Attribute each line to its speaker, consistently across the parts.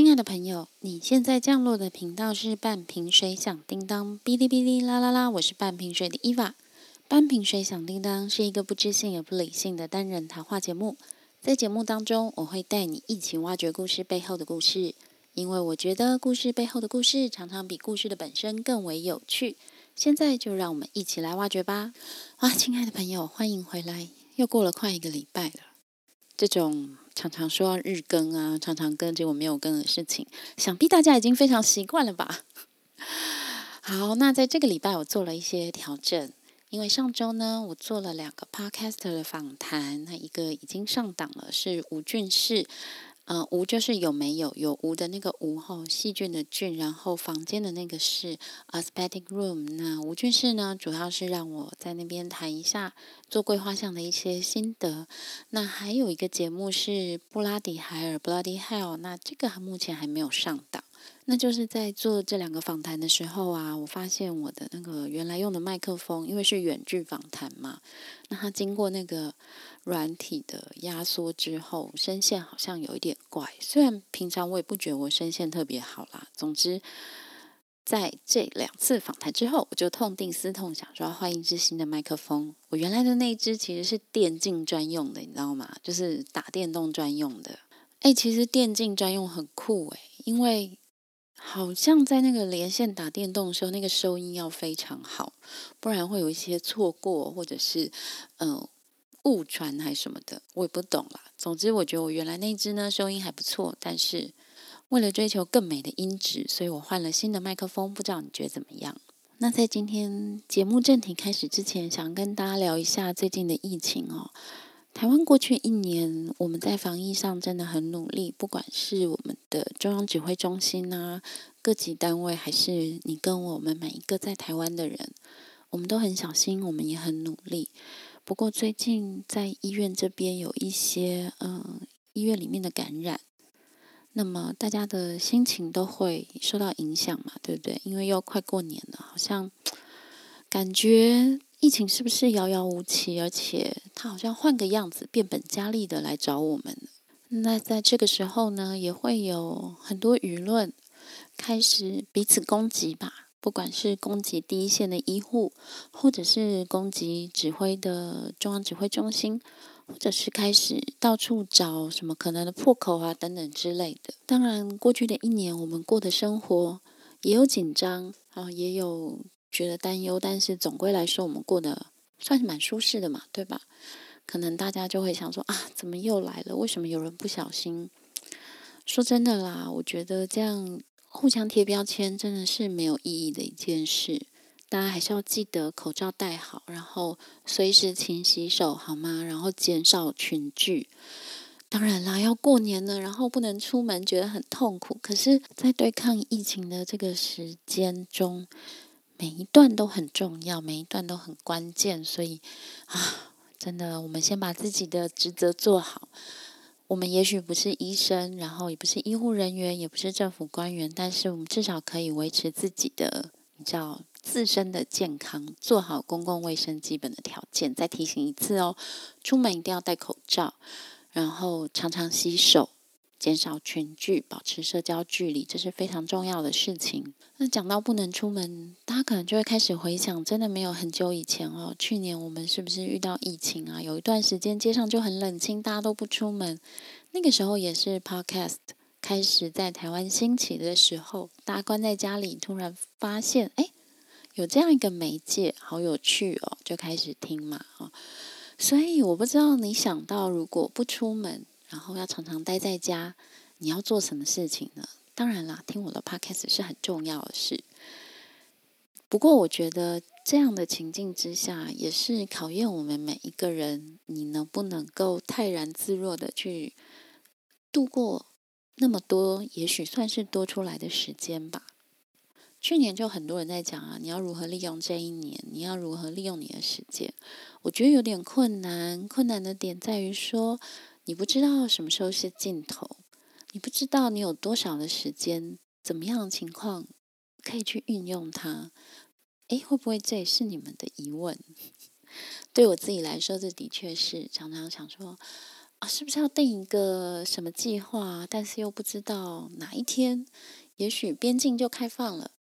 Speaker 1: 亲爱的朋友，你现在降落的频道是半瓶水响叮当，哔哩哔哩啦啦啦，我是半瓶水的伊娃。半瓶水响叮当是一个不知性也不理性的单人谈话节目，在节目当中，我会带你一起挖掘故事背后的故事，因为我觉得故事背后的故事常常比故事的本身更为有趣。现在就让我们一起来挖掘吧！哇，亲爱的朋友，欢迎回来，又过了快一个礼拜了，这种。常常说要日更啊，常常跟结果没有更的事情，想必大家已经非常习惯了吧？好，那在这个礼拜我做了一些调整，因为上周呢，我做了两个 podcaster 的访谈，那一个已经上档了，是吴俊士。嗯，无就是有没有有无的那个无后，细菌的菌，然后房间的那个是 aesthetic room。那无菌室呢，主要是让我在那边谈一下做桂花像的一些心得。那还有一个节目是布拉迪海尔 （Bloody Hell），那这个目前还没有上档。那就是在做这两个访谈的时候啊，我发现我的那个原来用的麦克风，因为是远距访谈嘛，那它经过那个软体的压缩之后，声线好像有一点怪。虽然平常我也不觉得我声线特别好啦，总之在这两次访谈之后，我就痛定思痛，想说要换一支新的麦克风。我原来的那一支其实是电竞专用的，你知道吗？就是打电动专用的。哎，其实电竞专用很酷哎，因为。好像在那个连线打电动的时候，那个收音要非常好，不然会有一些错过，或者是嗯误传还什么的，我也不懂啦。总之，我觉得我原来那只呢收音还不错，但是为了追求更美的音质，所以我换了新的麦克风。不知道你觉得怎么样？那在今天节目正题开始之前，想跟大家聊一下最近的疫情哦。台湾过去一年，我们在防疫上真的很努力，不管是我们的中央指挥中心啊、各级单位，还是你跟我们每一个在台湾的人，我们都很小心，我们也很努力。不过最近在医院这边有一些嗯医院里面的感染，那么大家的心情都会受到影响嘛，对不对？因为要快过年了，好像感觉。疫情是不是遥遥无期？而且它好像换个样子，变本加厉的来找我们。那在这个时候呢，也会有很多舆论开始彼此攻击吧。不管是攻击第一线的医护，或者是攻击指挥的中央指挥中心，或者是开始到处找什么可能的破口啊等等之类的。当然，过去的一年我们过的生活也有紧张啊，也有。觉得担忧，但是总归来说，我们过得算是蛮舒适的嘛，对吧？可能大家就会想说啊，怎么又来了？为什么有人不小心？说真的啦，我觉得这样互相贴标签真的是没有意义的一件事。大家还是要记得口罩戴好，然后随时勤洗手，好吗？然后减少群聚。当然啦，要过年了，然后不能出门，觉得很痛苦。可是，在对抗疫情的这个时间中，每一段都很重要，每一段都很关键，所以啊，真的，我们先把自己的职责做好。我们也许不是医生，然后也不是医护人员，也不是政府官员，但是我们至少可以维持自己的，你知道，自身的健康，做好公共卫生基本的条件。再提醒一次哦，出门一定要戴口罩，然后常常洗手。减少群聚，保持社交距离，这是非常重要的事情。那讲到不能出门，大家可能就会开始回想，真的没有很久以前哦。去年我们是不是遇到疫情啊？有一段时间街上就很冷清，大家都不出门。那个时候也是 Podcast 开始在台湾兴起的时候，大家关在家里，突然发现，哎，有这样一个媒介，好有趣哦，就开始听嘛，哦。所以我不知道你想到，如果不出门。然后要常常待在家，你要做什么事情呢？当然啦，听我的 podcast 是很重要的事。不过，我觉得这样的情境之下，也是考验我们每一个人，你能不能够泰然自若的去度过那么多，也许算是多出来的时间吧。去年就很多人在讲啊，你要如何利用这一年？你要如何利用你的时间？我觉得有点困难。困难的点在于说。你不知道什么时候是尽头，你不知道你有多少的时间，怎么样的情况可以去运用它？诶，会不会这也是你们的疑问？对我自己来说，这的确是常常想说，啊，是不是要定一个什么计划？但是又不知道哪一天，也许边境就开放了，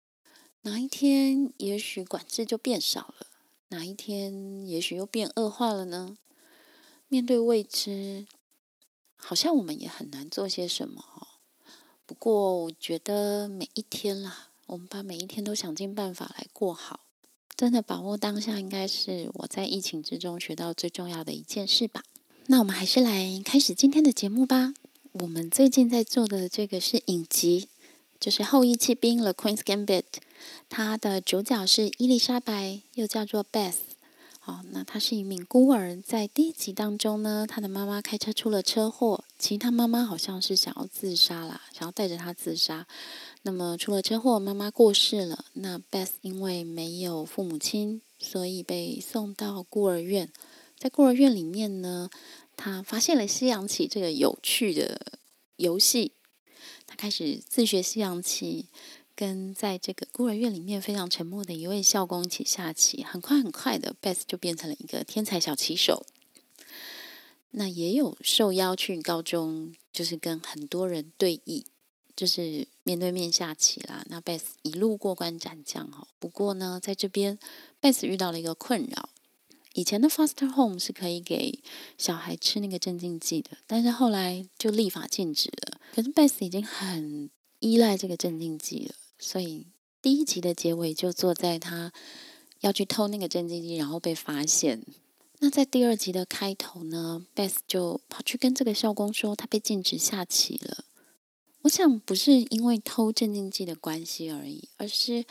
Speaker 1: 哪一天也许管制就变少了，哪一天也许又变恶化了呢？面对未知，好像我们也很难做些什么哦。不过，我觉得每一天啦，我们把每一天都想尽办法来过好，真的把握当下，应该是我在疫情之中学到最重要的一件事吧。那我们还是来开始今天的节目吧。我们最近在做的这个是影集，就是《后裔弃兵》The Queen's Gambit，它的主角是伊丽莎白，又叫做 Beth。好，那她是一名孤儿，在第一集当中呢，她的妈妈开车出了车祸，其实她妈妈好像是想要自杀啦，想要带着她自杀。那么出了车祸，妈妈过世了。那 Beth 因为没有父母亲，所以被送到孤儿院。在孤儿院里面呢，他发现了西洋棋这个有趣的游戏，他开始自学西洋棋，跟在这个孤儿院里面非常沉默的一位校工一起下棋。很快很快的，Beth 就变成了一个天才小棋手。那也有受邀去高中，就是跟很多人对弈，就是面对面下棋啦。那 Beth 一路过关斩将哈。不过呢，在这边，Beth 遇到了一个困扰。以前的 foster home 是可以给小孩吃那个镇静剂的，但是后来就立法禁止了。可是 Beth 已经很依赖这个镇静剂了，所以第一集的结尾就坐在他要去偷那个镇静剂，然后被发现。那在第二集的开头呢，Beth 就跑去跟这个校工说，他被禁止下棋了。我想不是因为偷镇静剂的关系而已，而是。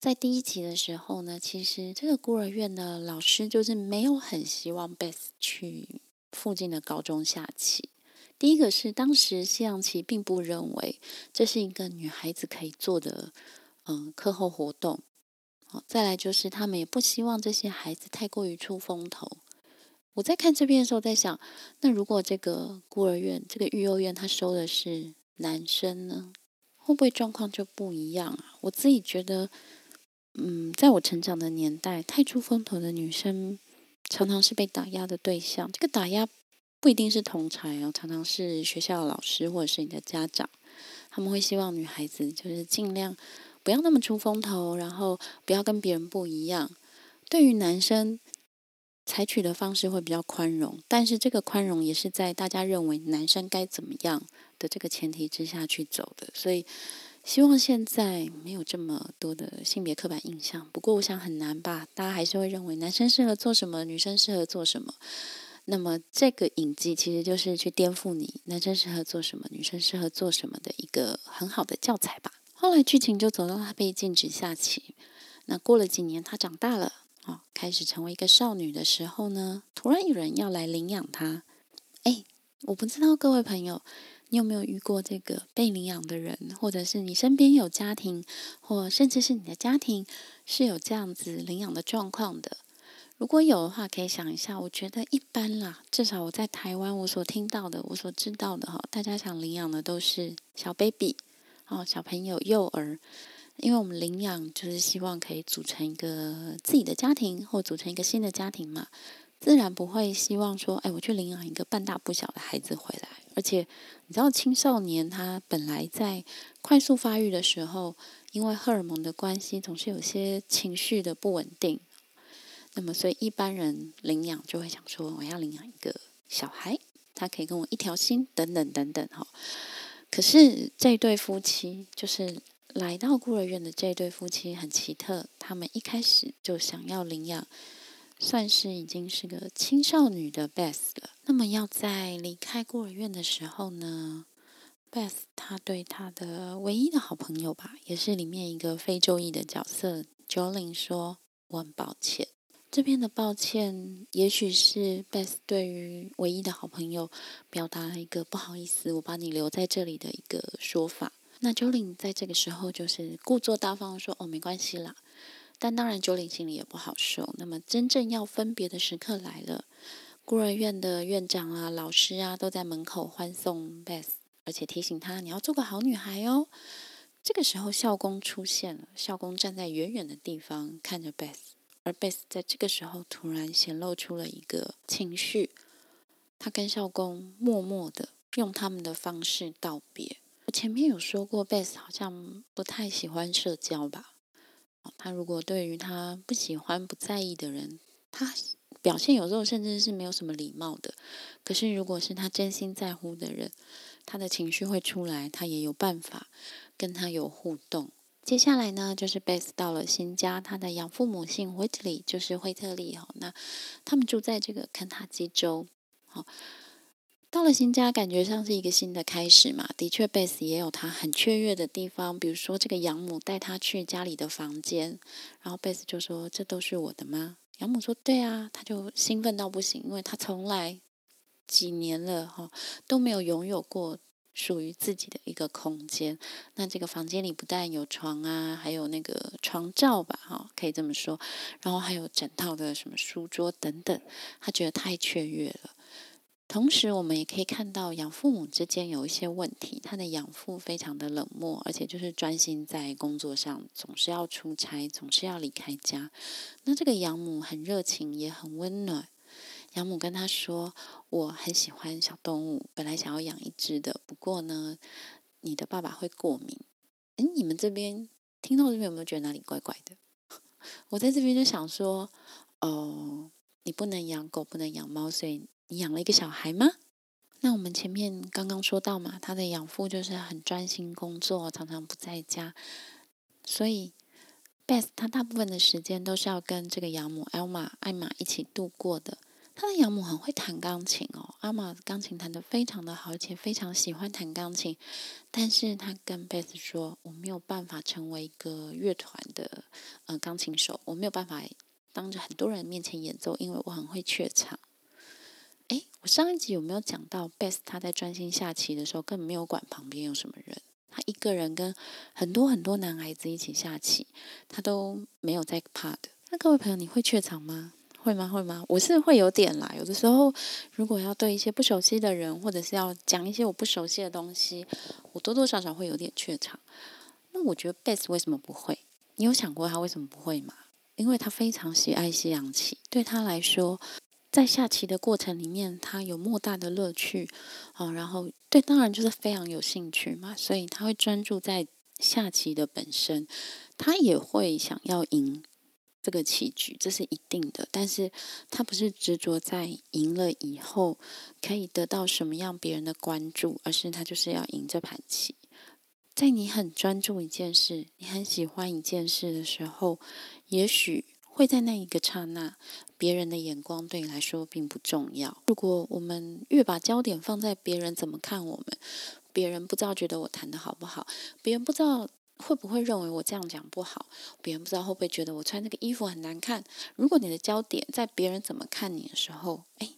Speaker 1: 在第一集的时候呢，其实这个孤儿院的老师就是没有很希望 Beth 去附近的高中下棋。第一个是当时西洋棋并不认为这是一个女孩子可以做的，嗯，课后活动。好，再来就是他们也不希望这些孩子太过于出风头。我在看这边的时候在想，那如果这个孤儿院、这个育幼院他收的是男生呢，会不会状况就不一样啊？我自己觉得。嗯，在我成长的年代，太出风头的女生常常是被打压的对象。这个打压不一定是同才哦，常常是学校的老师或者是你的家长，他们会希望女孩子就是尽量不要那么出风头，然后不要跟别人不一样。对于男生，采取的方式会比较宽容，但是这个宽容也是在大家认为男生该怎么样的这个前提之下去走的，所以。希望现在没有这么多的性别刻板印象，不过我想很难吧。大家还是会认为男生适合做什么，女生适合做什么。那么这个影集其实就是去颠覆你男生适合做什么，女生适合做什么的一个很好的教材吧。后来剧情就走到他被禁止下棋。那过了几年，他长大了啊，开始成为一个少女的时候呢，突然有人要来领养他。哎，我不知道各位朋友。你有没有遇过这个被领养的人，或者是你身边有家庭，或甚至是你的家庭是有这样子领养的状况的？如果有的话，可以想一下。我觉得一般啦，至少我在台湾我所听到的，我所知道的哈，大家想领养的都是小 baby 哦，小朋友、幼儿，因为我们领养就是希望可以组成一个自己的家庭，或组成一个新的家庭嘛，自然不会希望说，哎，我去领养一个半大不小的孩子回来。而且，你知道青少年他本来在快速发育的时候，因为荷尔蒙的关系，总是有些情绪的不稳定。那么，所以一般人领养就会想说，我要领养一个小孩，他可以跟我一条心，等等等等哈。可是这对夫妻，就是来到孤儿院的这对夫妻很奇特，他们一开始就想要领养。算是已经是个青少女的 Beth 了。那么要在离开孤儿院的时候呢，Beth 她对她的唯一的好朋友吧，也是里面一个非洲裔的角色 Jolin 说：“我很抱歉。”这边的抱歉，也许是 Beth 对于唯一的好朋友表达了一个不好意思，我把你留在这里的一个说法。那 Jolin 在这个时候就是故作大方说：“哦，没关系啦。”但当然，九零心里也不好受。那么，真正要分别的时刻来了，孤儿院的院长啊、老师啊，都在门口欢送 Beth，而且提醒他你要做个好女孩哦。这个时候，校工出现了，校工站在远远的地方看着 Beth，而贝斯在这个时候突然显露出了一个情绪，他跟校工默默的用他们的方式道别。我前面有说过，贝斯好像不太喜欢社交吧？他如果对于他不喜欢、不在意的人，他表现有时候甚至是没有什么礼貌的。可是如果是他真心在乎的人，他的情绪会出来，他也有办法跟他有互动。接下来呢，就是贝斯到了新家，他的养父母姓惠特利，就是惠特利哈。那他们住在这个肯塔基州，好。到了新家，感觉像是一个新的开始嘛。的确，贝斯也有他很雀跃的地方，比如说这个养母带他去家里的房间，然后贝斯就说：“这都是我的吗？”养母说：“对啊。”他就兴奋到不行，因为他从来几年了哈都没有拥有过属于自己的一个空间。那这个房间里不但有床啊，还有那个床罩吧，哈，可以这么说，然后还有整套的什么书桌等等，他觉得太雀跃了。同时，我们也可以看到养父母之间有一些问题。他的养父非常的冷漠，而且就是专心在工作上，总是要出差，总是要离开家。那这个养母很热情，也很温暖。养母跟他说：“我很喜欢小动物，本来想要养一只的，不过呢，你的爸爸会过敏。”哎，你们这边听到这边有没有觉得哪里怪怪的？我在这边就想说：“哦，你不能养狗，不能养猫，所以。”你养了一个小孩吗？那我们前面刚刚说到嘛，他的养父就是很专心工作，常常不在家，所以 Beth 他大部分的时间都是要跟这个养母艾玛艾玛一起度过的。他的养母很会弹钢琴哦，阿玛钢琴弹得非常的好，而且非常喜欢弹钢琴。但是他跟贝斯说：“我没有办法成为一个乐团的呃钢琴手，我没有办法当着很多人面前演奏，因为我很会怯场。”哎，我上一集有没有讲到贝斯他在专心下棋的时候，根本没有管旁边有什么人，他一个人跟很多很多男孩子一起下棋，他都没有在怕的。那各位朋友，你会怯场吗？会吗？会吗？我是会有点啦。有的时候，如果要对一些不熟悉的人，或者是要讲一些我不熟悉的东西，我多多少少会有点怯场。那我觉得贝斯为什么不会？你有想过他为什么不会吗？因为他非常喜爱西洋棋，对他来说。在下棋的过程里面，他有莫大的乐趣，啊，然后对，当然就是非常有兴趣嘛，所以他会专注在下棋的本身，他也会想要赢这个棋局，这是一定的。但是他不是执着在赢了以后可以得到什么样别人的关注，而是他就是要赢这盘棋。在你很专注一件事，你很喜欢一件事的时候，也许。会在那一个刹那，别人的眼光对你来说并不重要。如果我们越把焦点放在别人怎么看我们，别人不知道觉得我弹的好不好，别人不知道会不会认为我这样讲不好，别人不知道会不会觉得我穿那个衣服很难看。如果你的焦点在别人怎么看你的时候，哎，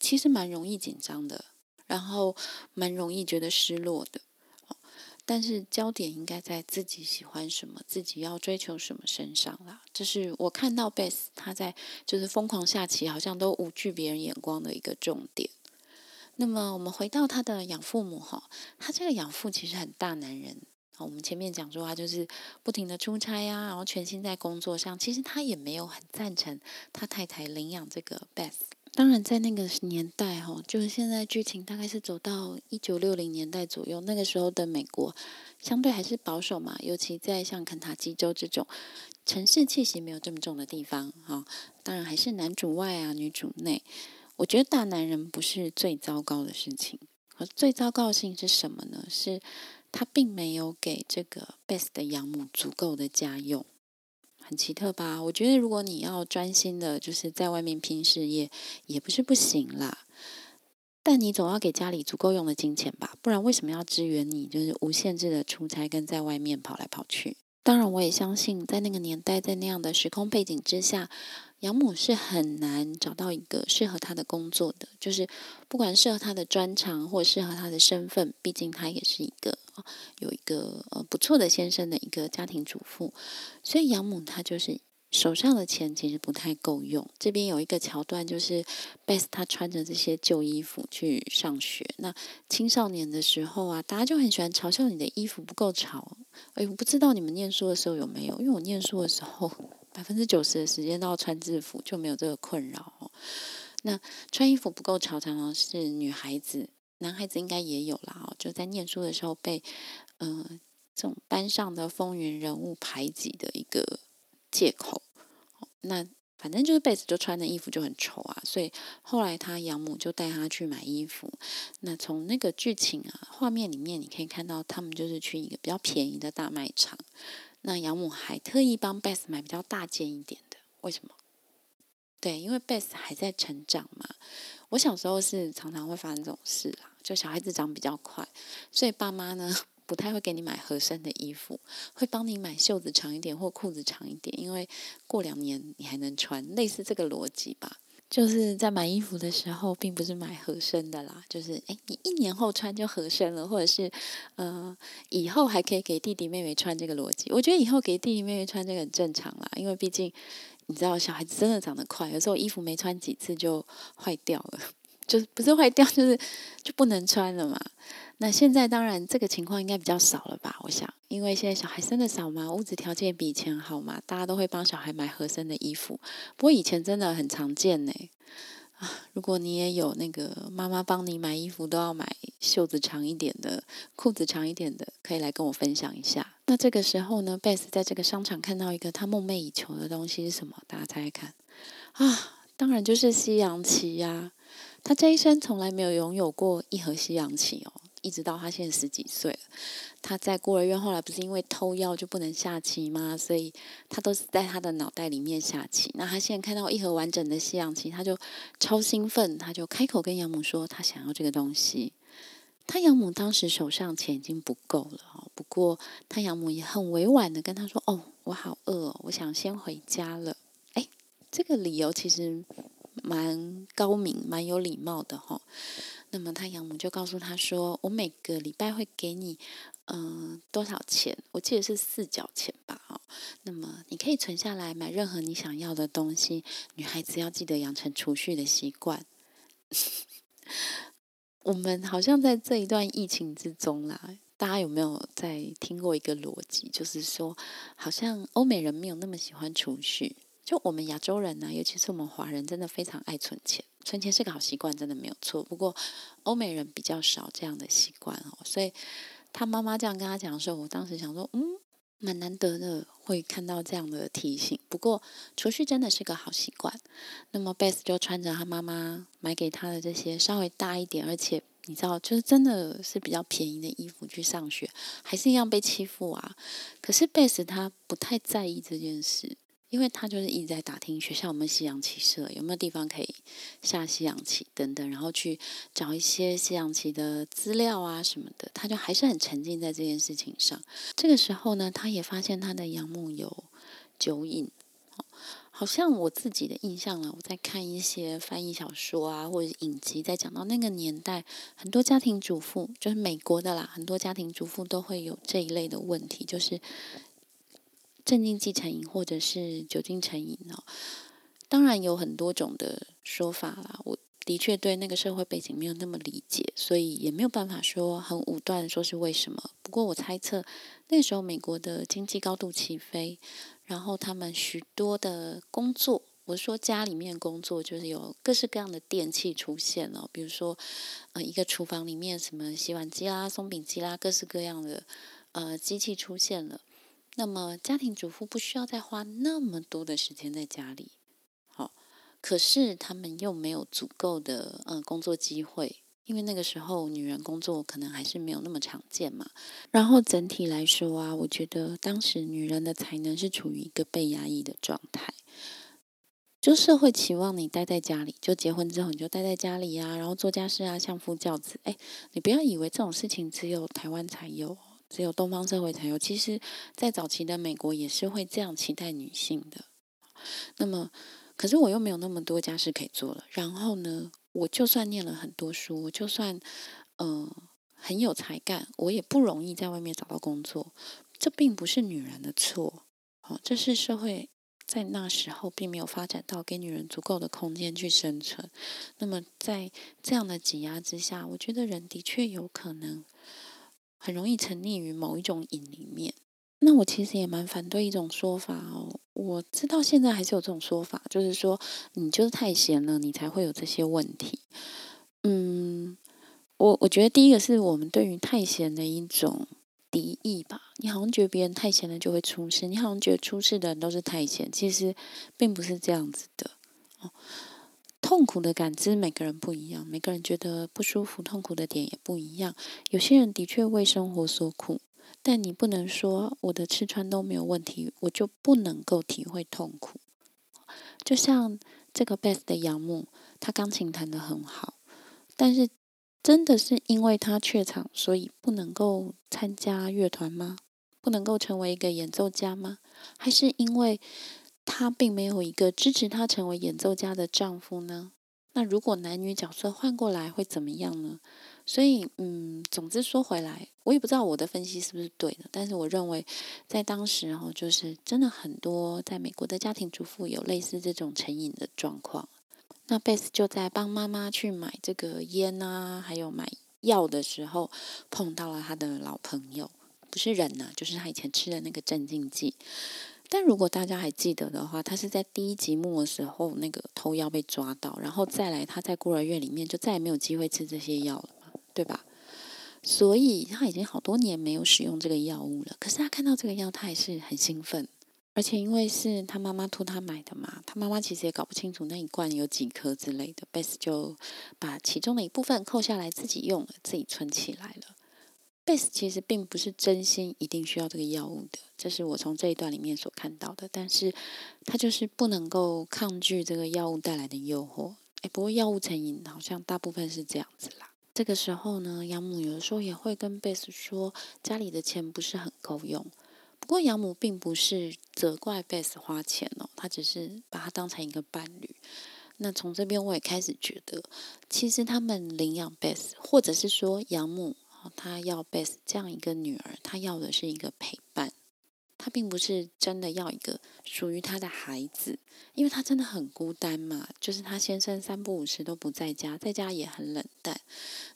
Speaker 1: 其实蛮容易紧张的，然后蛮容易觉得失落的。但是焦点应该在自己喜欢什么，自己要追求什么身上啦。这是我看到贝斯他在就是疯狂下棋，好像都无惧别人眼光的一个重点。那么我们回到他的养父母哈，他这个养父其实很大男人。我们前面讲说他就是不停的出差呀，然后全心在工作上，其实他也没有很赞成他太太领养这个 Beth。当然，在那个年代，哈，就是现在剧情大概是走到一九六零年代左右，那个时候的美国相对还是保守嘛，尤其在像肯塔基州这种城市气息没有这么重的地方，哈，当然还是男主外啊，女主内。我觉得大男人不是最糟糕的事情，而最糟糕的事情是什么呢？是他并没有给这个 Best 的养母足够的家用。很奇特吧？我觉得如果你要专心的，就是在外面拼事业，也不是不行啦。但你总要给家里足够用的金钱吧，不然为什么要支援你？就是无限制的出差跟在外面跑来跑去。当然，我也相信，在那个年代，在那样的时空背景之下。养母是很难找到一个适合他的工作的，就是不管适合他的专长或适合他的身份，毕竟他也是一个有一个呃不错的先生的一个家庭主妇，所以养母她就是手上的钱其实不太够用。这边有一个桥段，就是 Beth 他穿着这些旧衣服去上学。那青少年的时候啊，大家就很喜欢嘲笑你的衣服不够潮。哎，我不知道你们念书的时候有没有，因为我念书的时候。百分之九十的时间都要穿制服，就没有这个困扰。那穿衣服不够潮，常常是女孩子、男孩子应该也有啦。哦，就在念书的时候被，呃，这种班上的风云人物排挤的一个借口。那反正就是贝子就穿的衣服就很丑啊，所以后来他养母就带他去买衣服。那从那个剧情啊画面里面，你可以看到他们就是去一个比较便宜的大卖场。那养母还特意帮贝斯买比较大件一点的，为什么？对，因为贝斯还在成长嘛。我小时候是常常会发生这种事啦，就小孩子长比较快，所以爸妈呢。不太会给你买合身的衣服，会帮你买袖子长一点或裤子长一点，因为过两年你还能穿，类似这个逻辑吧。就是在买衣服的时候，并不是买合身的啦，就是哎，你一年后穿就合身了，或者是呃，以后还可以给弟弟妹妹穿这个逻辑。我觉得以后给弟弟妹妹穿这个很正常啦，因为毕竟你知道小孩子真的长得快，有时候衣服没穿几次就坏掉了，就是不是坏掉，就是就不能穿了嘛。那现在当然这个情况应该比较少了吧？我想，因为现在小孩生的少嘛，物质条件比以前好嘛，大家都会帮小孩买合身的衣服。不过以前真的很常见呢。啊，如果你也有那个妈妈帮你买衣服都要买袖子长一点的、裤子长一点的，可以来跟我分享一下。那这个时候呢，贝斯在这个商场看到一个他梦寐以求的东西是什么？大家猜猜看。啊，当然就是西洋棋呀。他这一生从来没有拥有过一盒西洋棋哦。一直到他现在十几岁了，他在孤儿院后来不是因为偷药就不能下棋吗？所以他都是在他的脑袋里面下棋。那他现在看到一盒完整的西洋棋，他就超兴奋，他就开口跟养母说他想要这个东西。他养母当时手上钱已经不够了哦，不过他养母也很委婉的跟他说：“哦，我好饿，哦，我想先回家了。”哎，这个理由其实蛮高明、蛮有礼貌的哈。那么他养母就告诉他说：“我每个礼拜会给你，嗯，多少钱？我记得是四角钱吧，哦。那么你可以存下来买任何你想要的东西。女孩子要记得养成储蓄的习惯。我们好像在这一段疫情之中啦，大家有没有在听过一个逻辑？就是说，好像欧美人没有那么喜欢储蓄，就我们亚洲人呢，尤其是我们华人，真的非常爱存钱。”存钱是个好习惯，真的没有错。不过欧美人比较少这样的习惯哦，所以他妈妈这样跟他讲的时候，我当时想说，嗯，蛮难得的会看到这样的提醒。不过储蓄真的是个好习惯。那么贝斯就穿着他妈妈买给他的这些稍微大一点，而且你知道，就是真的是比较便宜的衣服去上学，还是一样被欺负啊。可是贝斯他不太在意这件事。因为他就是一直在打听学校有没有西洋棋社，有没有地方可以下西洋棋等等，然后去找一些西洋棋的资料啊什么的。他就还是很沉浸在这件事情上。这个时候呢，他也发现他的养母有酒瘾，好像我自己的印象了。我在看一些翻译小说啊，或者影集，在讲到那个年代，很多家庭主妇，就是美国的啦，很多家庭主妇都会有这一类的问题，就是。镇静剂成瘾或者是酒精成瘾哦，当然有很多种的说法啦。我的确对那个社会背景没有那么理解，所以也没有办法说很武断说是为什么。不过我猜测，那时候美国的经济高度起飞，然后他们许多的工作，我说家里面工作就是有各式各样的电器出现了，比如说呃一个厨房里面什么洗碗机啦、松饼机啦，各式各样的呃机器出现了。那么家庭主妇不需要再花那么多的时间在家里，好，可是他们又没有足够的呃工作机会，因为那个时候女人工作可能还是没有那么常见嘛。然后整体来说啊，我觉得当时女人的才能是处于一个被压抑的状态，就社会期望你待在家里，就结婚之后你就待在家里啊，然后做家事啊，相夫教子。哎，你不要以为这种事情只有台湾才有。只有东方社会才有，其实，在早期的美国也是会这样期待女性的。那么，可是我又没有那么多家事可以做了。然后呢，我就算念了很多书，我就算嗯很有才干，我也不容易在外面找到工作。这并不是女人的错，哦，这是社会在那时候并没有发展到给女人足够的空间去生存。那么，在这样的挤压之下，我觉得人的确有可能。很容易沉溺于某一种瘾里面。那我其实也蛮反对一种说法哦，我知道现在还是有这种说法，就是说你就是太闲了，你才会有这些问题。嗯，我我觉得第一个是我们对于太闲的一种敌意吧。你好像觉得别人太闲了就会出事，你好像觉得出事的人都是太闲，其实并不是这样子的。哦，痛苦的感知每个人不一样，每个人觉得不舒服、痛苦的点也不一样。有些人的确为生活所苦。但你不能说我的吃穿都没有问题，我就不能够体会痛苦。就像这个 Beth 的杨木，他钢琴弹得很好，但是真的是因为他怯场，所以不能够参加乐团吗？不能够成为一个演奏家吗？还是因为她并没有一个支持她成为演奏家的丈夫呢？那如果男女角色换过来会怎么样呢？所以，嗯，总之说回来，我也不知道我的分析是不是对的，但是我认为，在当时哦，就是真的很多在美国的家庭主妇有类似这种成瘾的状况。那贝斯就在帮妈妈去买这个烟啊，还有买药的时候，碰到了他的老朋友，不是人呐，就是他以前吃的那个镇静剂。但如果大家还记得的话，他是在第一集末的时候那个偷药被抓到，然后再来他在孤儿院里面就再也没有机会吃这些药了嘛。对吧？所以他已经好多年没有使用这个药物了。可是他看到这个药，他还是很兴奋。而且因为是他妈妈托他买的嘛，他妈妈其实也搞不清楚那一罐有几颗之类的。贝斯就把其中的一部分扣下来自己用了，自己存起来了。贝斯其实并不是真心一定需要这个药物的，这是我从这一段里面所看到的。但是他就是不能够抗拒这个药物带来的诱惑。哎，不过药物成瘾好像大部分是这样子啦。这个时候呢，养母有的时候也会跟贝斯说，家里的钱不是很够用。不过养母并不是责怪贝斯花钱哦，他只是把他当成一个伴侣。那从这边我也开始觉得，其实他们领养贝斯，或者是说养母他要贝斯这样一个女儿，他要的是一个陪伴。他并不是真的要一个属于他的孩子，因为他真的很孤单嘛。就是他先生三不五时都不在家，在家也很冷淡。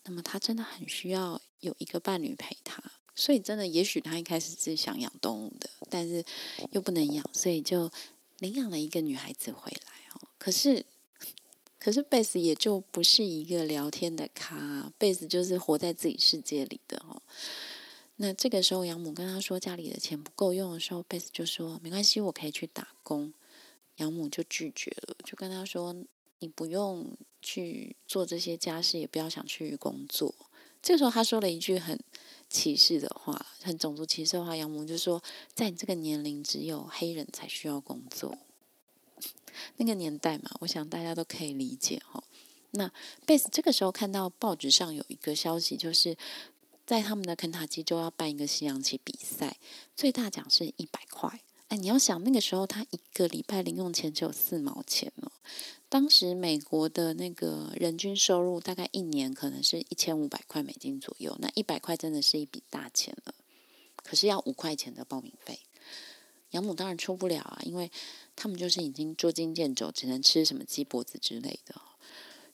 Speaker 1: 那么他真的很需要有一个伴侣陪他。所以真的，也许他一开始是想养动物的，但是又不能养，所以就领养了一个女孩子回来哦。可是，可是贝斯也就不是一个聊天的咖，贝斯就是活在自己世界里的哦。那这个时候，养母跟他说家里的钱不够用的时候，贝斯就说没关系，我可以去打工。养母就拒绝了，就跟他说你不用去做这些家事，也不要想去工作。这个时候，他说了一句很歧视的话，很种族歧视的话。养母就说，在你这个年龄，只有黑人才需要工作。那个年代嘛，我想大家都可以理解哈。那贝斯这个时候看到报纸上有一个消息，就是。在他们的肯塔基州要办一个西洋棋比赛，最大奖是一百块。哎，你要想那个时候他一个礼拜零用钱只有四毛钱哦。当时美国的那个人均收入大概一年可能是一千五百块美金左右，那一百块真的是一笔大钱了。可是要五块钱的报名费，养母当然出不了啊，因为他们就是已经捉襟见肘，只能吃什么鸡脖子之类的。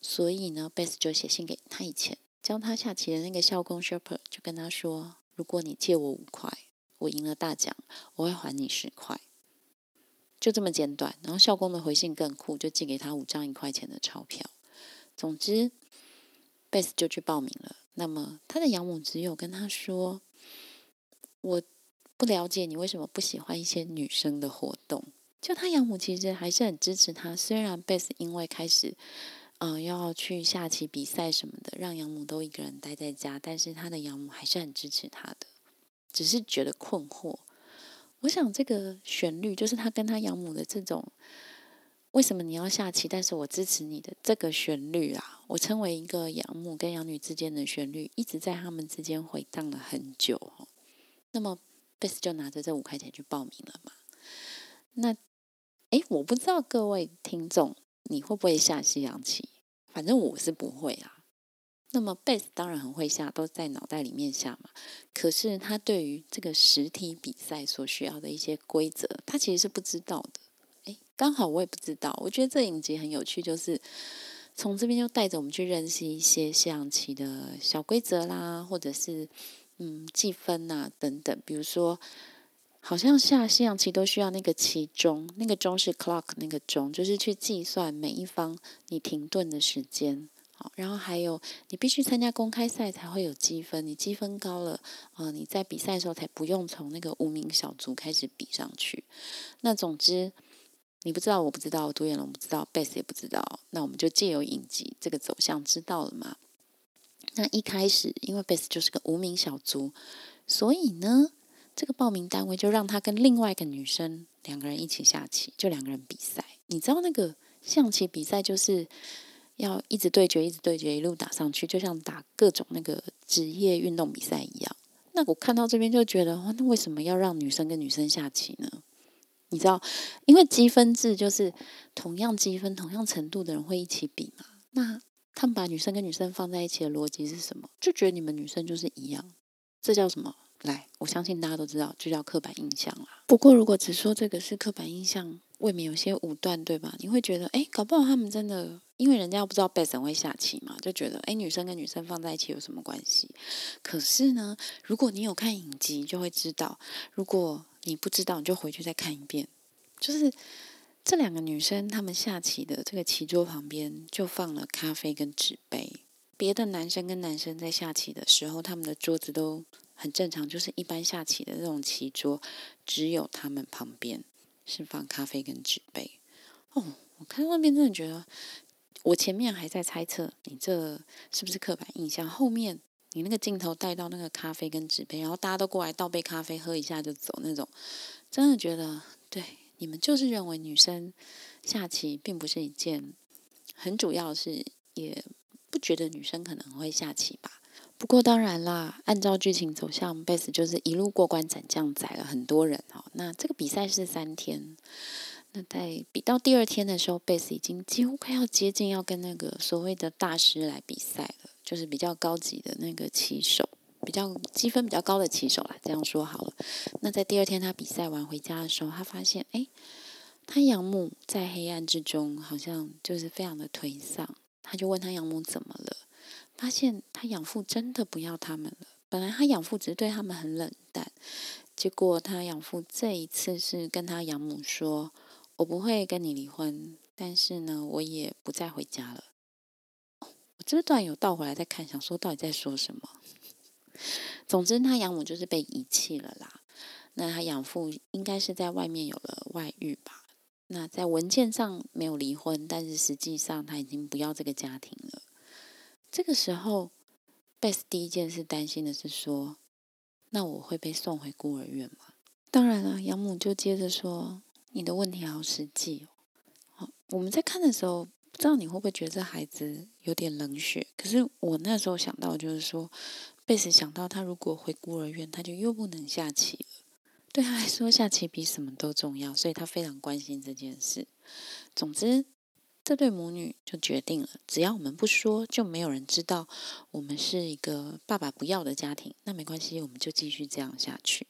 Speaker 1: 所以呢，贝斯就写信给他以前。教他下棋的那个校工 Sherper 就跟他说：“如果你借我五块，我赢了大奖，我会还你十块。”就这么简短。然后校工的回信更酷，就寄给他五张一块钱的钞票。总之，贝斯就去报名了。那么他的养母只有跟他说：“我不了解你为什么不喜欢一些女生的活动。”就他养母其实还是很支持他，虽然贝斯因为开始。嗯，要去下棋比赛什么的，让养母都一个人待在家，但是他的养母还是很支持他的，只是觉得困惑。我想这个旋律就是他跟他养母的这种，为什么你要下棋，但是我支持你的这个旋律啊，我称为一个养母跟养女之间的旋律，一直在他们之间回荡了很久。那么贝斯就拿着这五块钱去报名了嘛？那，诶，我不知道各位听众。你会不会下西洋棋？反正我是不会啊。那么贝斯当然很会下，都在脑袋里面下嘛。可是他对于这个实体比赛所需要的一些规则，他其实是不知道的。诶，刚好我也不知道。我觉得这影集很有趣，就是从这边就带着我们去认识一些西洋棋的小规则啦，或者是嗯计分呐等等。比如说，好像下西洋棋都需要那个棋钟，那个钟是 clock 那个钟，就是去计算每一方你停顿的时间。好，然后还有你必须参加公开赛才会有积分，你积分高了，呃，你在比赛的时候才不用从那个无名小卒开始比上去。那总之，你不知道，我不知道，独眼龙不知道，base 也不知道，那我们就借由影集这个走向知道了嘛？那一开始，因为 base 就是个无名小卒，所以呢。这个报名单位就让他跟另外一个女生两个人一起下棋，就两个人比赛。你知道那个象棋比赛就是要一直对决，一直对决，一路打上去，就像打各种那个职业运动比赛一样。那我看到这边就觉得，那为什么要让女生跟女生下棋呢？你知道，因为积分制就是同样积分、同样程度的人会一起比嘛。那他们把女生跟女生放在一起的逻辑是什么？就觉得你们女生就是一样，这叫什么？来，我相信大家都知道，就叫刻板印象啦。不过，如果只说这个是刻板印象，未免有些武断，对吧？你会觉得，哎，搞不好他们真的，因为人家不知道贝森会下棋嘛，就觉得，哎，女生跟女生放在一起有什么关系？可是呢，如果你有看影集，就会知道；如果你不知道，你就回去再看一遍。就是这两个女生，她们下棋的这个棋桌旁边就放了咖啡跟纸杯。别的男生跟男生在下棋的时候，他们的桌子都。很正常，就是一般下棋的那种棋桌，只有他们旁边是放咖啡跟纸杯。哦，我看到那边真的觉得，我前面还在猜测你这是不是刻板印象，后面你那个镜头带到那个咖啡跟纸杯，然后大家都过来倒杯咖啡喝一下就走那种，真的觉得对你们就是认为女生下棋并不是一件很主要的事，也不觉得女生可能会下棋吧。不过当然啦，按照剧情走向，贝斯就是一路过关斩将，宰了很多人哦。那这个比赛是三天，那在比到第二天的时候，贝斯已经几乎快要接近要跟那个所谓的大师来比赛了，就是比较高级的那个棋手，比较积分比较高的棋手啦。这样说好了。那在第二天他比赛完回家的时候，他发现，哎，他养母在黑暗之中，好像就是非常的颓丧。他就问他养母怎么了。发现他养父真的不要他们了。本来他养父只是对他们很冷淡，结果他养父这一次是跟他养母说：“我不会跟你离婚，但是呢，我也不再回家了。”我这段有倒回来再看，想说到底在说什么。总之，他养母就是被遗弃了啦。那他养父应该是在外面有了外遇吧？那在文件上没有离婚，但是实际上他已经不要这个家庭了。这个时候，贝斯第一件事担心的是说：“那我会被送回孤儿院吗？”当然了，养母就接着说：“你的问题好实际哦。”好，我们在看的时候，不知道你会不会觉得这孩子有点冷血？可是我那时候想到，就是说，贝斯想到他如果回孤儿院，他就又不能下棋了。对他来说，下棋比什么都重要，所以他非常关心这件事。总之。这对母女就决定了，只要我们不说，就没有人知道我们是一个爸爸不要的家庭。那没关系，我们就继续这样下去。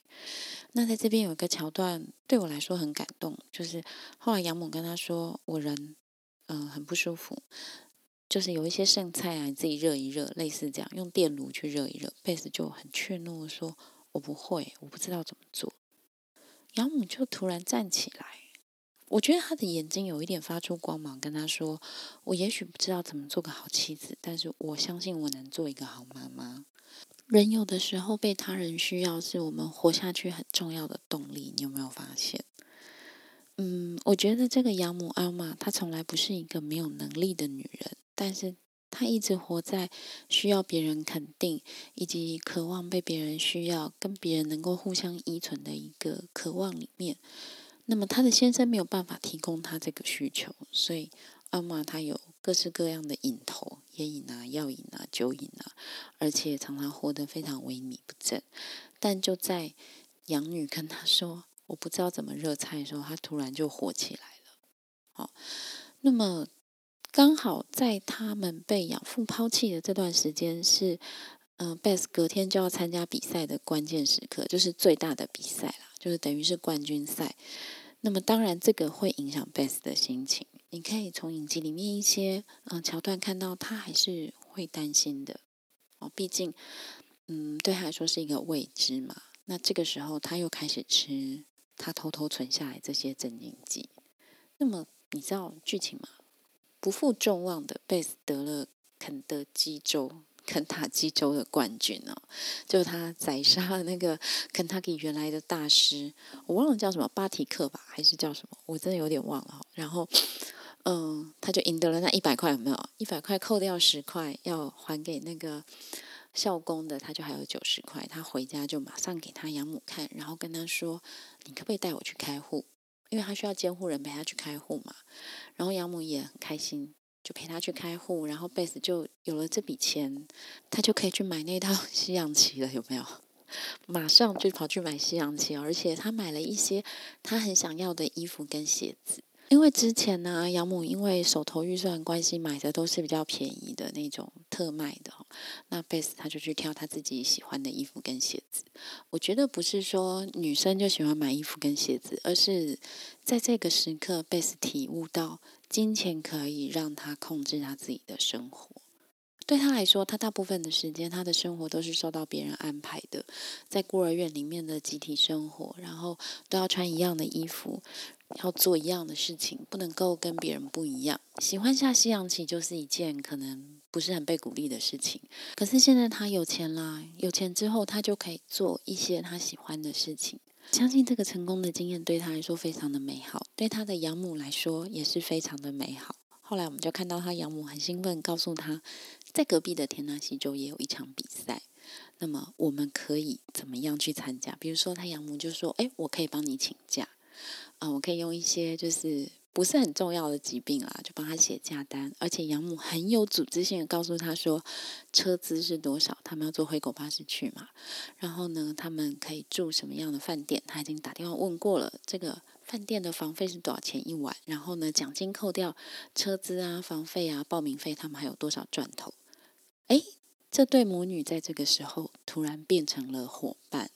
Speaker 1: 那在这边有一个桥段，对我来说很感动，就是后来养母跟他说：“我人嗯很不舒服，就是有一些剩菜啊，你自己热一热，类似这样，用电炉去热一热。”贝斯就很怯懦说：“我不会，我不知道怎么做。”养母就突然站起来。我觉得他的眼睛有一点发出光芒，跟他说：“我也许不知道怎么做个好妻子，但是我相信我能做一个好妈妈。”人有的时候被他人需要，是我们活下去很重要的动力。你有没有发现？嗯，我觉得这个养母阿玛，她从来不是一个没有能力的女人，但是她一直活在需要别人肯定，以及渴望被别人需要，跟别人能够互相依存的一个渴望里面。那么他的先生没有办法提供他这个需求，所以阿玛他有各式各样的瘾头，烟瘾啊、药瘾啊、酒瘾啊，而且常常活得非常萎靡不振。但就在养女跟他说“我不知道怎么热菜”的时候，他突然就火起来了。好，那么刚好在他们被养父抛弃的这段时间，是嗯，Beth 隔天就要参加比赛的关键时刻，就是最大的比赛啦。就是等于是冠军赛，那么当然这个会影响 Beth 的心情。你可以从影集里面一些嗯桥段看到，他还是会担心的哦。毕竟，嗯，对他来说是一个未知嘛。那这个时候他又开始吃他偷偷存下来这些镇静剂。那么你知道剧情吗？不负众望的贝斯得了肯德基州、肯塔基州的冠军哦，就他宰杀了那个肯塔基原来的大师，我忘了叫什么巴提克吧，还是叫什么？我真的有点忘了。然后，嗯，他就赢得了那一百块，有没有？一百块扣掉十块要还给那个校工的，他就还有九十块。他回家就马上给他养母看，然后跟他说：“你可不可以带我去开户？”因为他需要监护人陪他去开户嘛，然后养母也很开心，就陪他去开户，然后贝斯就有了这笔钱，他就可以去买那套西洋棋了，有没有？马上就跑去买西洋棋，而且他买了一些他很想要的衣服跟鞋子。因为之前呢，养母因为手头预算关系，买的都是比较便宜的那种特卖的。那贝斯他就去挑他自己喜欢的衣服跟鞋子。我觉得不是说女生就喜欢买衣服跟鞋子，而是在这个时刻，贝斯体悟到金钱可以让他控制他自己的生活。对他来说，他大部分的时间，他的生活都是受到别人安排的，在孤儿院里面的集体生活，然后都要穿一样的衣服。要做一样的事情，不能够跟别人不一样。喜欢下西洋棋就是一件可能不是很被鼓励的事情。可是现在他有钱啦，有钱之后他就可以做一些他喜欢的事情。相信这个成功的经验对他来说非常的美好，对他的养母来说也是非常的美好。后来我们就看到他养母很兴奋，告诉他在隔壁的田纳西州也有一场比赛，那么我们可以怎么样去参加？比如说他养母就说：“哎，我可以帮你请假。”啊，我可以用一些就是不是很重要的疾病啦，就帮他写假单，而且养母很有组织性的告诉他说车资是多少，他们要坐灰狗巴士去嘛，然后呢，他们可以住什么样的饭店，他已经打电话问过了，这个饭店的房费是多少钱一晚，然后呢，奖金扣掉车资啊、房费啊、报名费，他们还有多少赚头？诶，这对母女在这个时候突然变成了伙伴。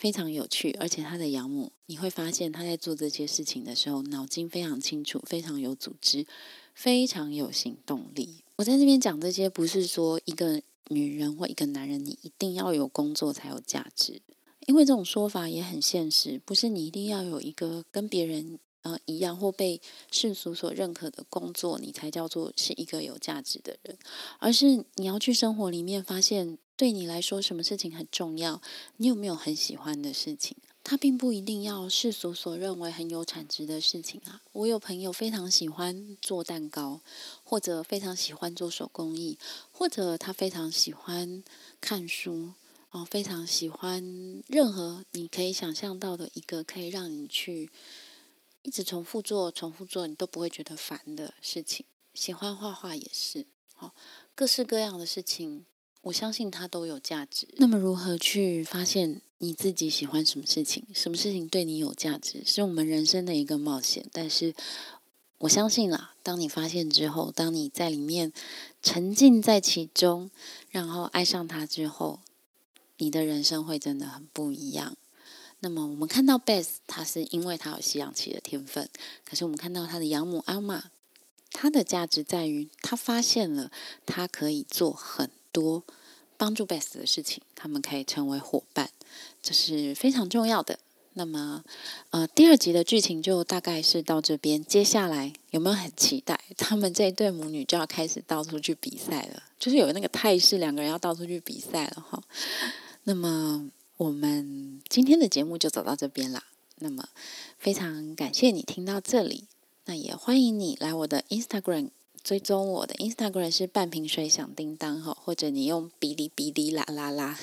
Speaker 1: 非常有趣，而且他的养母，你会发现他在做这些事情的时候，脑筋非常清楚，非常有组织，非常有行动力。我在这边讲这些，不是说一个女人或一个男人，你一定要有工作才有价值，因为这种说法也很现实，不是你一定要有一个跟别人呃一样或被世俗所认可的工作，你才叫做是一个有价值的人，而是你要去生活里面发现。对你来说，什么事情很重要？你有没有很喜欢的事情？它并不一定要世俗所认为很有产值的事情啊。我有朋友非常喜欢做蛋糕，或者非常喜欢做手工艺，或者他非常喜欢看书哦，非常喜欢任何你可以想象到的一个可以让你去一直重复做、重复做，你都不会觉得烦的事情。喜欢画画也是，哦，各式各样的事情。我相信它都有价值。那么，如何去发现你自己喜欢什么事情？什么事情对你有价值？是我们人生的一个冒险。但是，我相信啊，当你发现之后，当你在里面沉浸在其中，然后爱上它之后，你的人生会真的很不一样。那么，我们看到 Beth，他是因为他有西洋棋的天分。可是，我们看到他的养母阿玛，他的价值在于他发现了他可以做很。多帮助 Best 的事情，他们可以成为伙伴，这是非常重要的。那么，呃，第二集的剧情就大概是到这边。接下来有没有很期待？他们这一对母女就要开始到处去比赛了，就是有那个态势，两个人要到处去比赛了哈。那么，我们今天的节目就走到这边啦。那么，非常感谢你听到这里，那也欢迎你来我的 Instagram。追踪我的 Instagram 是半瓶水响叮当吼，或者你用哔哩哔哩啦啦啦。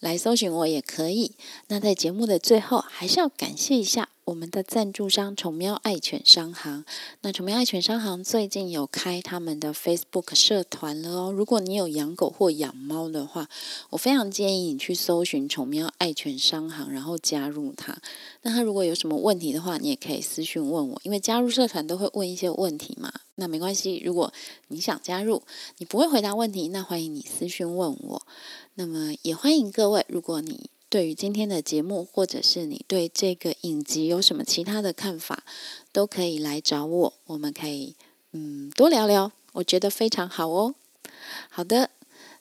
Speaker 1: 来搜寻我也可以。那在节目的最后，还是要感谢一下。我们的赞助商宠喵爱犬商行，那宠喵爱犬商行最近有开他们的 Facebook 社团了哦。如果你有养狗或养猫的话，我非常建议你去搜寻宠喵爱犬商行，然后加入它。那他如果有什么问题的话，你也可以私讯问我，因为加入社团都会问一些问题嘛。那没关系，如果你想加入，你不会回答问题，那欢迎你私讯问我。那么也欢迎各位如果你对于今天的节目或者是你对这个影集有什么其他的看法都可以来找我我们可以嗯多聊聊我觉得非常好哦。好的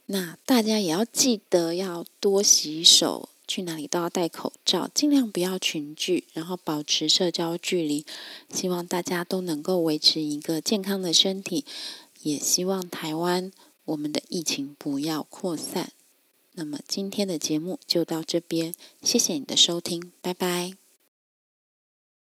Speaker 1: 那大家也要记得要多洗手去哪里都要戴口罩尽量不要群聚然后保持社交距离希望大家都能够维持一个健康的身体也希望台湾我们的疫情不要扩散。那么今天的节目就到这边谢谢你的收听拜拜。